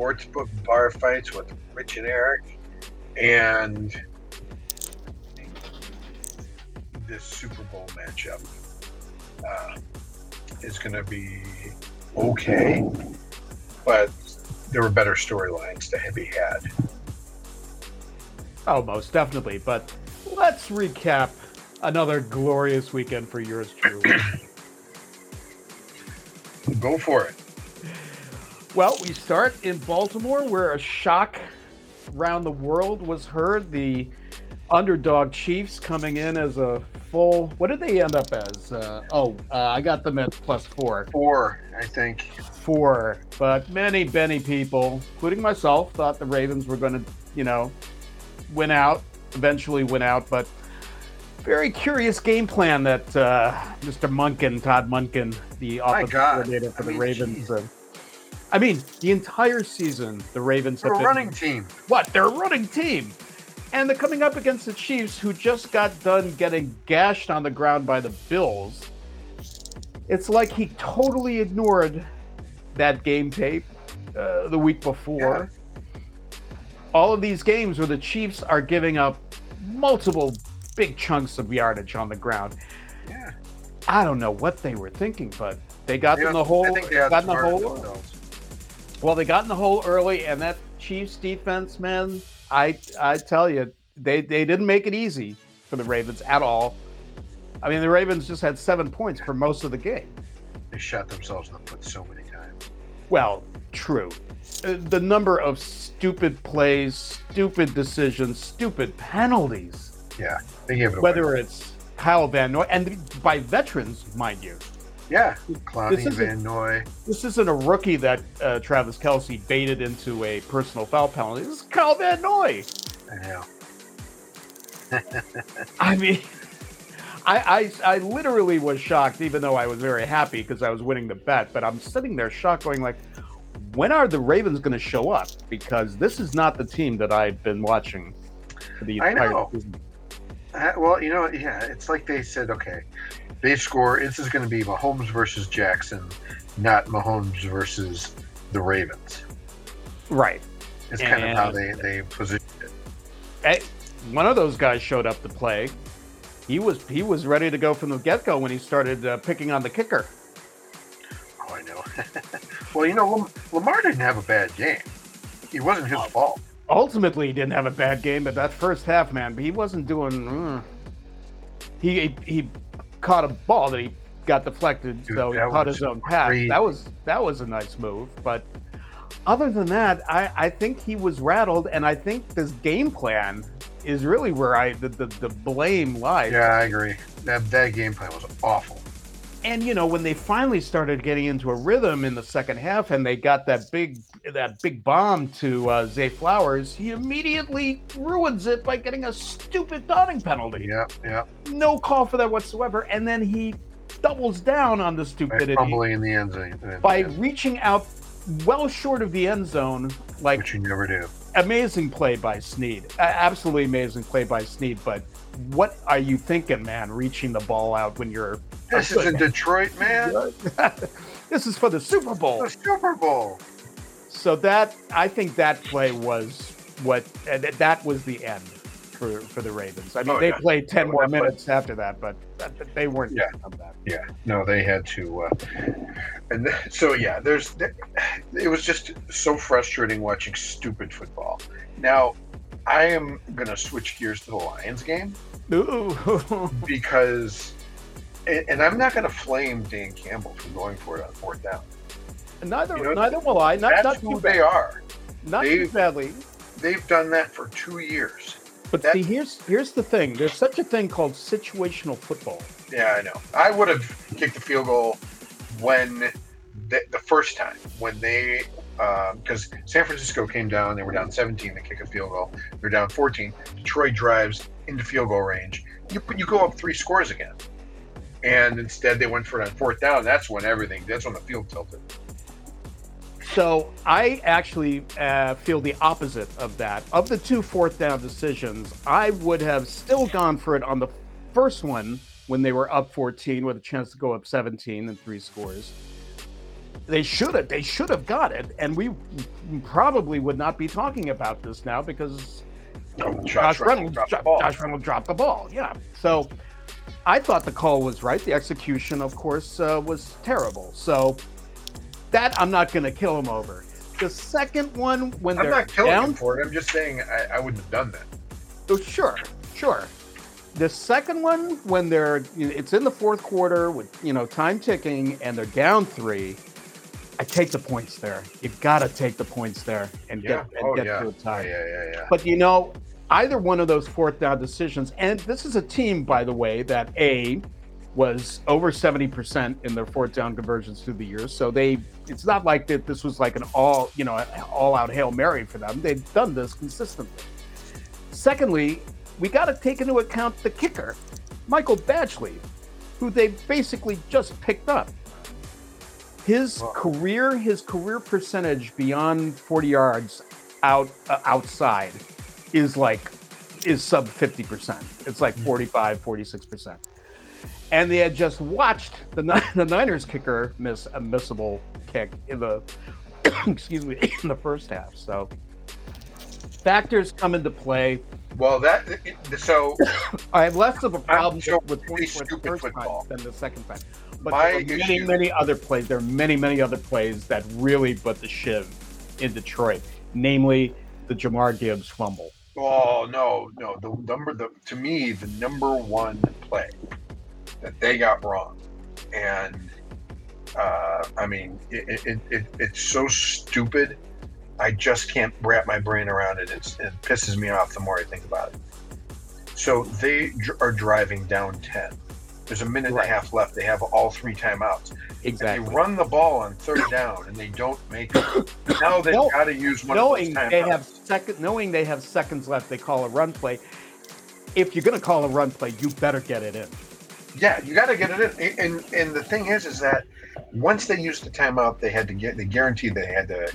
sportsbook bar fights with Rich and Eric, and this Super Bowl matchup uh, is going to be okay, but there were better storylines to be had. Oh, most definitely. But let's recap another glorious weekend for yours truly. Go for it. Well, we start in Baltimore, where a shock around the world was heard. The underdog Chiefs coming in as a full. What did they end up as? Uh, oh, uh, I got them at plus four. Four, I think. Four. But many, many people, including myself, thought the Ravens were going to, you know, win out, eventually win out. But very curious game plan that uh, Mr. Monken, Todd Monken, the offensive coordinator for I the mean, Ravens. I mean, the entire season, the Ravens they're have a been, running team. What? They're a running team. And they're coming up against the Chiefs, who just got done getting gashed on the ground by the Bills. It's like he totally ignored that game tape uh, the week before. Yeah. All of these games where the Chiefs are giving up multiple big chunks of yardage on the ground. Yeah. I don't know what they were thinking, but they got in the hole. got in the hole. Well, they got in the hole early, and that Chiefs defense, man, I I tell you, they they didn't make it easy for the Ravens at all. I mean, the Ravens just had seven points for most of the game. They shot themselves in the foot so many times. Well, true. Uh, the number of stupid plays, stupid decisions, stupid penalties. Yeah, they gave it away. Whether it's Kyle Van Noy, and by veterans, mind you. Yeah, Clowney, Van Noy. This isn't a rookie that uh, Travis Kelce baited into a personal foul penalty. This is Kyle Van Noy. I know. I mean, I, I I literally was shocked, even though I was very happy because I was winning the bet. But I'm sitting there shocked, going like, when are the Ravens going to show up? Because this is not the team that I've been watching for the entire season. Uh, well, you know, yeah, it's like they said, okay, they score. This is going to be Mahomes versus Jackson, not Mahomes versus the Ravens. Right. It's kind of how they they position it. Hey, one of those guys showed up to play. He was he was ready to go from the get go when he started uh, picking on the kicker. Oh, I know. well, you know, Lamar didn't have a bad game. It wasn't his oh. fault ultimately he didn't have a bad game, but that first half, man, he wasn't doing. Uh, he he caught a ball that he got deflected, Dude, so he caught his own pass. That was that was a nice move, but other than that, I, I think he was rattled, and I think this game plan is really where I the, the, the blame lies. Yeah, I agree. That that game plan was awful. And you know, when they finally started getting into a rhythm in the second half, and they got that big that big bomb to uh, Zay Flowers, he immediately ruins it by getting a stupid taunting penalty. Yeah, yeah. No call for that whatsoever, and then he doubles down on the stupidity, fumbling in the end zone by reaching out well short of the end zone, like which you never do. Amazing play by Sneed, absolutely amazing play by Sneed, but what are you thinking, man? Reaching the ball out when you're this is in Detroit, man. this is for the Super Bowl. The Super Bowl. So that I think that play was what uh, that was the end for for the Ravens. I mean, oh, they yeah. played ten more minutes after that, but they weren't. Yeah, yeah. No, they had to. Uh, and so yeah, there's. It was just so frustrating watching stupid football. Now, I am gonna switch gears to the Lions game. Ooh. because, and, and I'm not gonna flame Dan Campbell for going for it on fourth down. Neither, you know, neither will I. Not, that's not who they are. Not they've, too badly. They've done that for two years. But that, see, here's here's the thing. There's such a thing called situational football. Yeah, I know. I would have kicked the field goal when the, the first time when they because um, San Francisco came down, they were down 17. They kick a field goal. They're down 14. Detroit drives into field goal range. You you go up three scores again, and instead they went for it on fourth down. That's when everything. That's when the field tilted. So I actually uh, feel the opposite of that. Of the two fourth down decisions, I would have still gone for it on the first one when they were up 14 with a chance to go up 17 and three scores. they should have they should have got it, and we probably would not be talking about this now because No, Josh, Josh, Reynolds, dropped the Josh, ball. Josh Reynolds dropped the ball. Yeah. So I thought the call was right. The execution, of course, uh, was terrible. So that I'm not going to kill him over. The second one, when I'm they're not killing down, him for it. I'm just saying I, I wouldn't have done that. oh, sure, sure. The second one, when they're, it's in the fourth quarter with you know time ticking and they're down three. I take the points there. You got to take the points there and Yeah. get and oh get yeah. to a yeah. tie. Yeah. Yeah. Yeah. But you know, either one of those fourth down decisions, and this is a team, by the way, that A was over 70% in their fourth down conversions through the years. So they it's not like that this was like an all, you know, all out Hail Mary for them. They've done this consistently. Secondly, we got to take into account the kicker, Michael Badgley, who they basically just picked up. His Well- career, his career percentage beyond 40 yards out uh, outside is like is sub 50%. It's like 45, 46%. And they had just watched the the Niners kicker miss a missable kick in the excuse me in the first half. So factors come into play. Well, that so I have less of a problem so with really the first football. time than the second time. But My there are many, issue- many other plays. There are many, many other plays that really put the shiv in Detroit, namely the Jahmyr Gibbs fumble. Oh no, no. The number, the to me, the number one play that they got wrong, and uh, I mean, it, it, it it's so stupid. I just can't wrap my brain around it. It's, it pisses me off the more I think about it. So they are driving down ten. There's a minute Right. and a half left. They have all three timeouts. Exactly. They run the ball on third down and they don't make it. Now they've No, got to use one knowing of those they have second, knowing they have seconds left, they call a run play. If you're going to call a run play, you better get it in. Yeah, you got to get it in. And and the thing is, is that once they used the timeout, they had to get they guaranteed they had to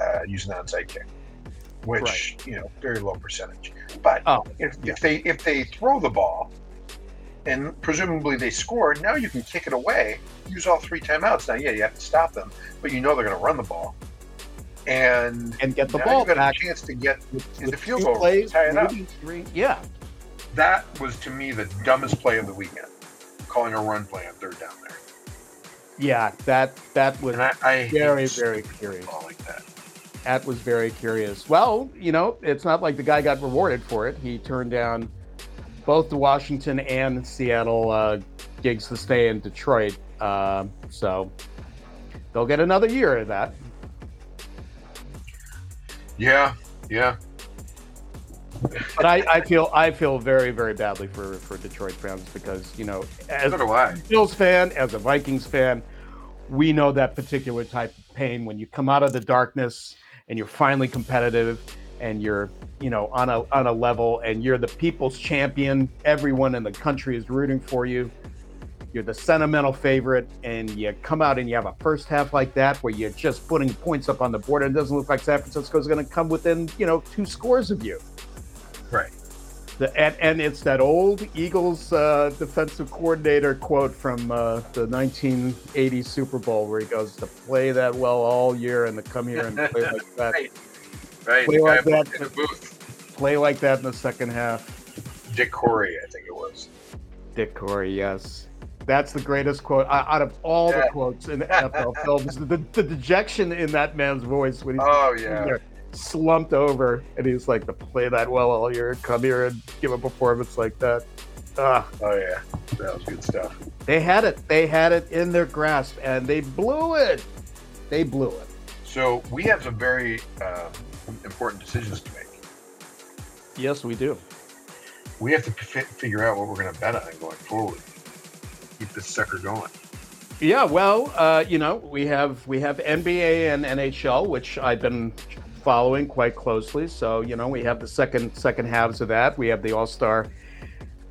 uh, use an onside kick, which you know very low percentage. But Oh, if, yeah. if they if they throw the ball and presumably they score, now you can kick it away, use all three timeouts. Now, yeah, you have to stop them, but you know they're going to run the ball, and And get the ball you've got back. a chance to get with, into field goal plays, tie it up. three. Yeah, That was to me the dumbest play of the weekend, calling a run play on third down there. yeah, that that was I, I very, very curious. like that. That was very curious. Well, you know, it's not like the guy got rewarded for it. He turned down both the Washington and Seattle uh, gigs to stay in Detroit. Uh, so they'll get another year of that. Yeah, yeah. But I, I feel I feel very, very badly for, for Detroit fans because, you know, as do Bills fan, as a Vikings fan, we know that particular type of pain when you come out of the darkness and you're finally competitive and you're, you know, on a on a level and you're the people's champion. Everyone in the country is rooting for you. You're the sentimental favorite, and you come out and you have a first half like that where you're just putting points up on the board, and it doesn't look like San Francisco's going to come within, you know, two scores of you. Right. The, and, and it's that old Eagles uh, defensive coordinator quote from uh, the 1980 Super Bowl where he goes, to play that well all year and to come here and play like that. Right. Right. Play the like that. in the booth. Play like that in the second half. Dick Corey, I think it was. Dick Corey, yes. That's the greatest quote I- out of all the quotes in NFL films. The, the dejection in that man's voice when he's Oh yeah. there slumped over and he's like, to play that well all year, come here and give a performance like that. Ah. Oh yeah. That was good stuff. They had it. They had it in their grasp, and they blew it. They blew it. So we have some very um, important decisions to make. Yes, we do. We have to fi- figure out what we're going to bet on going forward. Keep this sucker going. Yeah. Well, uh, you know, we have we have NBA and NHL, which I've been following quite closely. So you know, we have the second second halves of that. We have the All Star.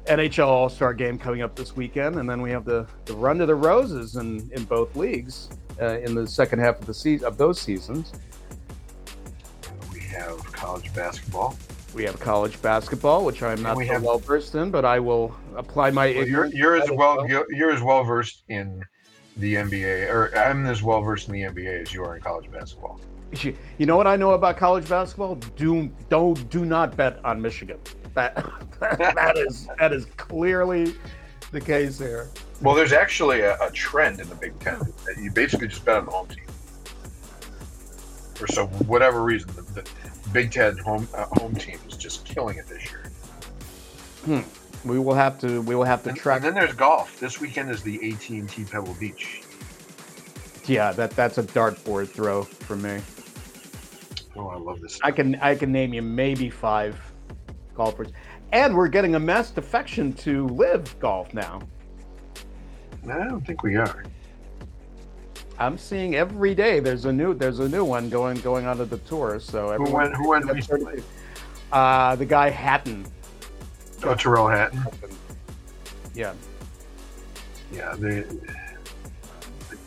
NHL All Star game coming up this weekend, and then we have the, the run to the roses in, in both leagues uh, in the second half of the season of those seasons. We have college basketball. We have college basketball, which I'm not we so have- well versed in, but I will apply my. Well, you're you're as well you're, you're as well versed in the NBA, or I'm as well versed in the NBA as you are in college basketball. You know what I know about college basketball? Do don't do not bet on Michigan. That that is that is clearly the case there. Well, there's actually a, a trend in the Big Ten that you basically just bet on the home team, for so whatever reason, the, the Big Ten home uh, home team is just killing it this year. Hmm. We will have to we will have to And, track. and then there's golf. This weekend is the AT&T Pebble Beach. Yeah, that that's a dartboard throw for me. Oh, I love this. I can I can name you maybe five golfers, and we're getting a mass defection to LIV Golf now. I don't think we are. I'm seeing every day there's a new there's a new one going going onto the tour. So Who everyone, went? Who went recently? uh, the guy Hatton. Oh, Tyrrell Hatton. Yeah. Yeah, they.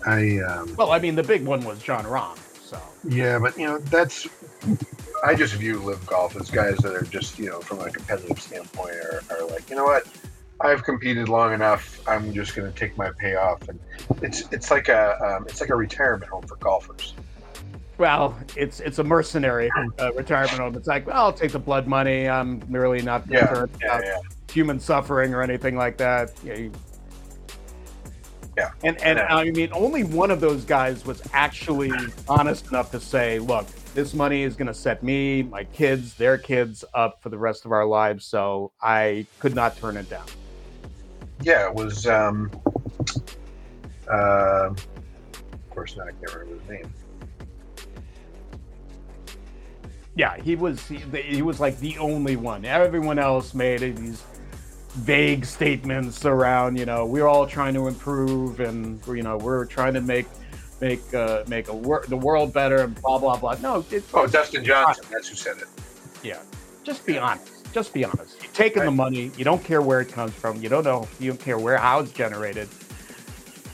I um, Well, I mean, the big one was Jon Rahm. So yeah, but you know that's. I just view LIV Golf as guys that are just you know from a competitive standpoint are, are like you know what, I've competed long enough. I'm just going to take my payoff, and it's it's like a um, it's like a retirement home for golfers. Well, it's it's a mercenary uh, retirement home. It's like, well, I'll take the blood money. I'm really not Yeah, concerned yeah, about yeah. human suffering or anything like that. Yeah. you- Yeah, And and I. I mean, only one of those guys was actually honest enough to say, "Look, this money is going to set me, my kids, their kids up for the rest of our lives." So I could not turn it down. Yeah, it was. Um, uh, of course, not. I can't remember his name. Yeah, he was he, he was like the only one. Everyone else made these vague statements around, you know, we're all trying to improve and you know, we're trying to make make uh, make a wor- the world better and blah blah blah. No, it, Oh, Dustin Johnson. That's who said it. yeah. Just be honest. Just be honest. You're taking the money. You don't care where it comes from. You don't know. You don't care where how it's generated.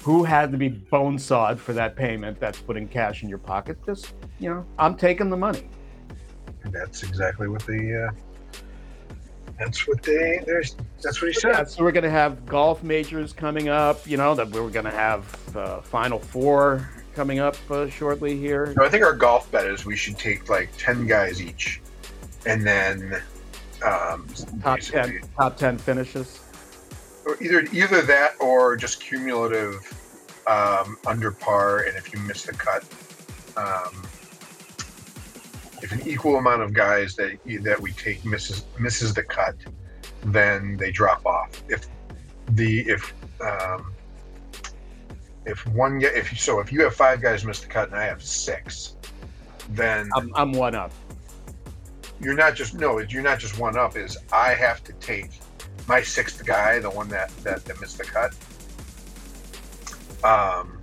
Who had to be bone sawed for that payment? That's putting cash in your pocket. Just you know, I'm taking the money. And that's exactly what the Uh, that's what they. There's. That's what he said. Yeah, said. so we're going to have golf majors coming up. You know that we're going to have uh, Final Four coming up uh, shortly here. So I think our golf bet is we should take like ten guys each, and then um, Top ten, top ten finishes. or either either that or just cumulative um, under par, and if you miss the cut, um, if an equal amount of guys that that we take misses misses the cut, then they drop off. If the if um, if one if you, so if you have five guys miss the cut and I have six, then I'm, I'm one up. you're not just no you're not just one up is i have to take my sixth guy the one that that, that missed the cut um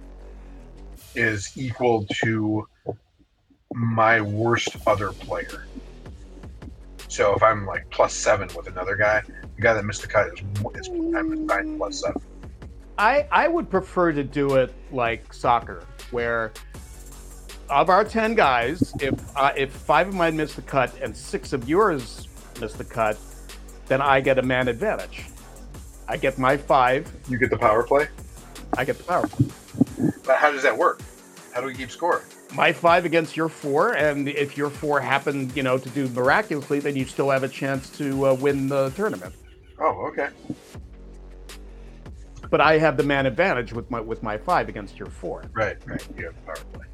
is equal to my worst other player so if i'm like plus seven with another guy the guy that missed the cut is, is i'm nine plus seven I I would prefer to do it like soccer, where of our ten guys, if uh, if five of mine miss the cut and six of yours miss the cut, then I get a man advantage. I get my five. you get the power play I get the power. play. but how does that work how do we keep score my five against your four, and if your four happen, you know, to do miraculously, then you still have a chance to uh, win the tournament. oh okay But I have the man advantage with my with my five against your four. Right, right. You have the power play.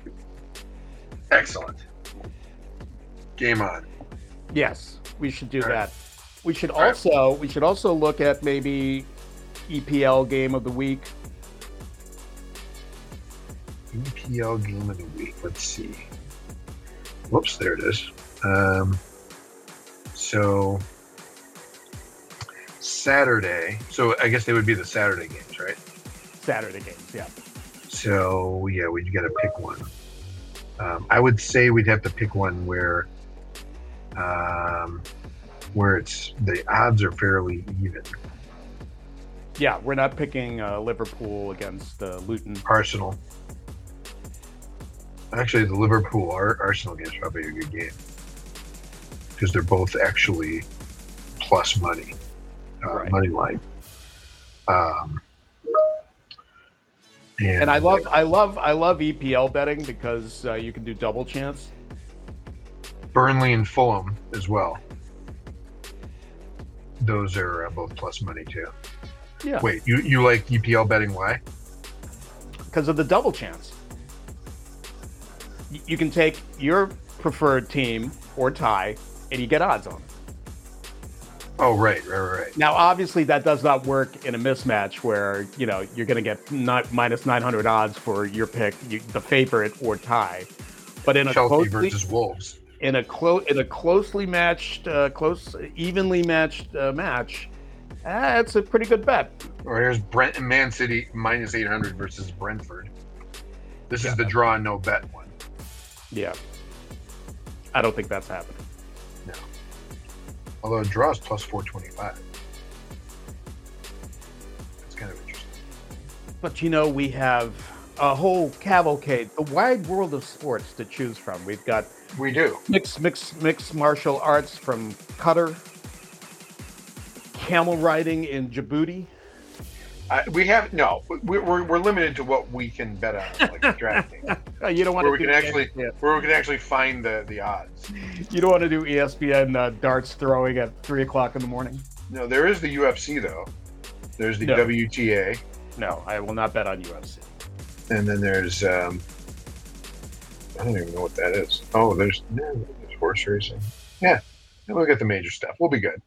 Excellent. Game on. Yes, we should do All right. that. We should All right. also we should also look at maybe EPL game of the week. EPL game of the week. Let's see. Whoops, there it is. Um, so Saturday. So I guess they would be the Saturday games, right? Saturday games, yeah. So yeah, we'd got to pick one. Um, I would say we'd have to pick one where, um, where it's the odds are fairly even. Yeah, we're not picking uh, Liverpool against uh, Luton. Arsenal. Actually, the Liverpool Arsenal game is probably a good game because they're both actually plus money, uh, Right. money line. Um, Yeah. And I love, I love, I love EPL betting because uh, you can do double chance. Burnley and Fulham as well. Those are uh, both plus money too. Yeah. Wait, you you like EPL betting? Why? because of the double chance. You can take your preferred team or tie, and you get odds on it. Oh, right, right, right. Now, obviously, that does not work in a mismatch where you know you're going to get not minus 900 odds for your pick, you, the favorite or tie. But in a Chelsea closely, versus Wolves. in a close in a closely matched, uh, close evenly matched uh, match, uh, it's a pretty good bet. Or here's Brent and Man City minus 800 versus Brentford. This Yeah. is the draw no bet one. Yeah, I don't think that's happening. No. Although a draw is plus 425. It's kind of interesting. But you know, we have a whole cavalcade, the wide world of sports to choose from. We've got We do. mixed, mixed, mixed martial arts from Qatar, camel riding in Djibouti. Uh, we have no. we- We're, we're limited to what we can bet on, like drafting, Uh, you don't want where to we do can actually yeah. where we can actually find the the odds. you don't want to do ESPN uh, darts throwing at three o'clock in the morning. No, there is the UFC though. There's the No. WTA, No, I will not bet on UFC. and then there's um, I don't even know what that is. Oh, there's, there's horse racing. Yeah, we'll get the major stuff. We'll be good.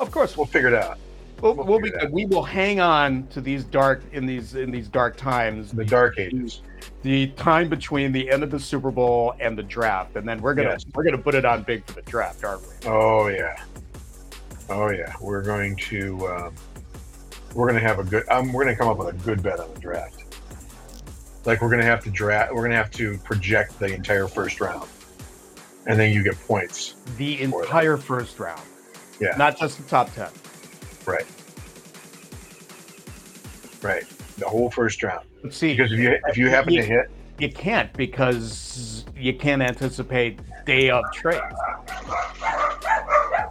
Of course, We'll figure it out. We'll, we'll we'll be good. We will hang on to these dark in these in these dark times. The dark ages. the time between the end of the Super Bowl and the draft, and then we're gonna Yes. we're gonna put it on big for the draft, aren't we? Oh yeah. Oh yeah. We're going to um, we're to have a good. Um, we're to come up with a good bet on the draft. Like we're going to have to draft. We're to have to project the entire first round, and then you get points. The For that. entire first round, Yeah. not just the top ten. Right. Right. The whole first round. Let's see, Because if you if you happen to hit, you can't because you can't anticipate day of trades.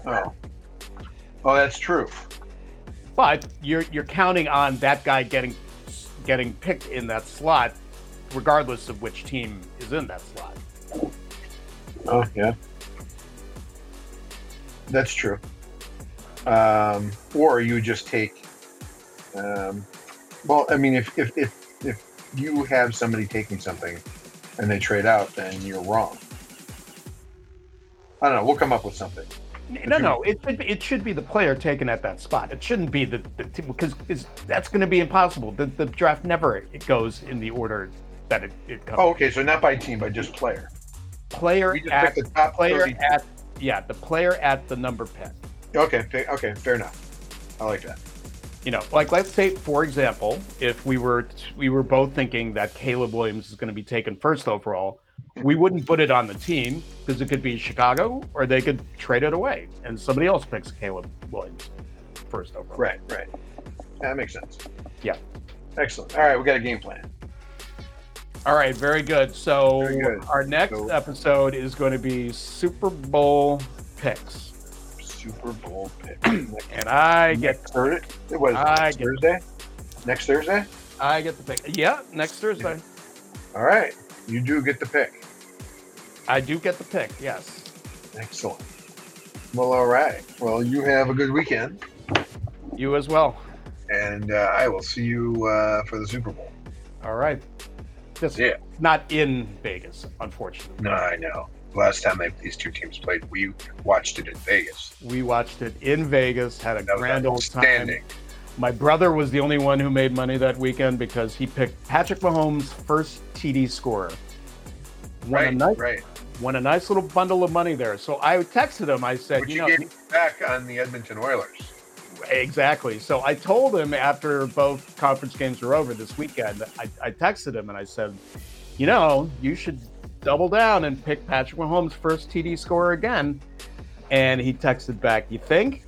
oh, oh, that's true. But you're you're counting on that guy getting getting picked in that slot, regardless of which team is in that slot. Oh yeah, that's true. Um, or you just take. Um, well, I mean, if if if if you have somebody taking something, and they trade out, then you're wrong. I don't know. We'll come up with something. No, no, it should be, it should be the player taken at that spot. It shouldn't be the, the team because that's going to be impossible. The, the draft never it goes in the order that it, it comes. Oh, okay. So not by team, but just player. player at the top player 30. at yeah, the player at the number pick. Okay. Okay. Fair enough. I like that. You know, like let's say for example, if we were we were both thinking that Caleb Williams is going to be taken first overall, we wouldn't put it on the team because it could be Chicago or they could trade it away and somebody else picks Caleb Williams first overall. Right. Right. That makes sense. Yeah. Excellent. All right. We got a game plan. All right, very good. So Very good. our next So- episode is going to be Super Bowl picks, Super Bowl pick. and I get Thursday. It was I Thursday. Next Thursday. I get the pick. Yeah, next Thursday. All right. You do get the pick. I do get the pick. Yes. Excellent. Well, all right. Well, you have a good weekend, You as well. and uh, I will see you uh, for the Super Bowl. All right. Just Yeah. not in Vegas, unfortunately. No, I know. Last time they, these two teams played, we watched it in Vegas. We watched it in Vegas, had a grand old time. My brother was the only one who made money that weekend because he picked Patrick Mahomes' first TD scorer. Won a Right, nice, right. won a nice little bundle of money there. So I texted him. I said, But you you know, gave back on the Edmonton Oilers. Exactly. So I told him after both conference games were over this weekend, I, I texted him and I said, you know, you should double down and pick Patrick Mahomes' first TD scorer again. And he texted back, you think?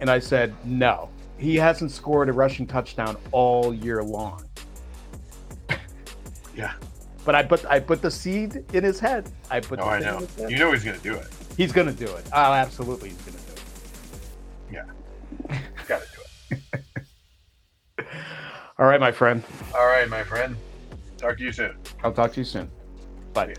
And I said, no. He hasn't scored a rushing touchdown all year long. Yeah. But I put I put the seed in his head. I put Oh, the I know. You know he's going to do it. He's gonna do it. Oh, absolutely he's gonna do it. Yeah, Got to do it. All right, my friend. All right, my friend. Talk to you soon. I'll talk to you soon. паре.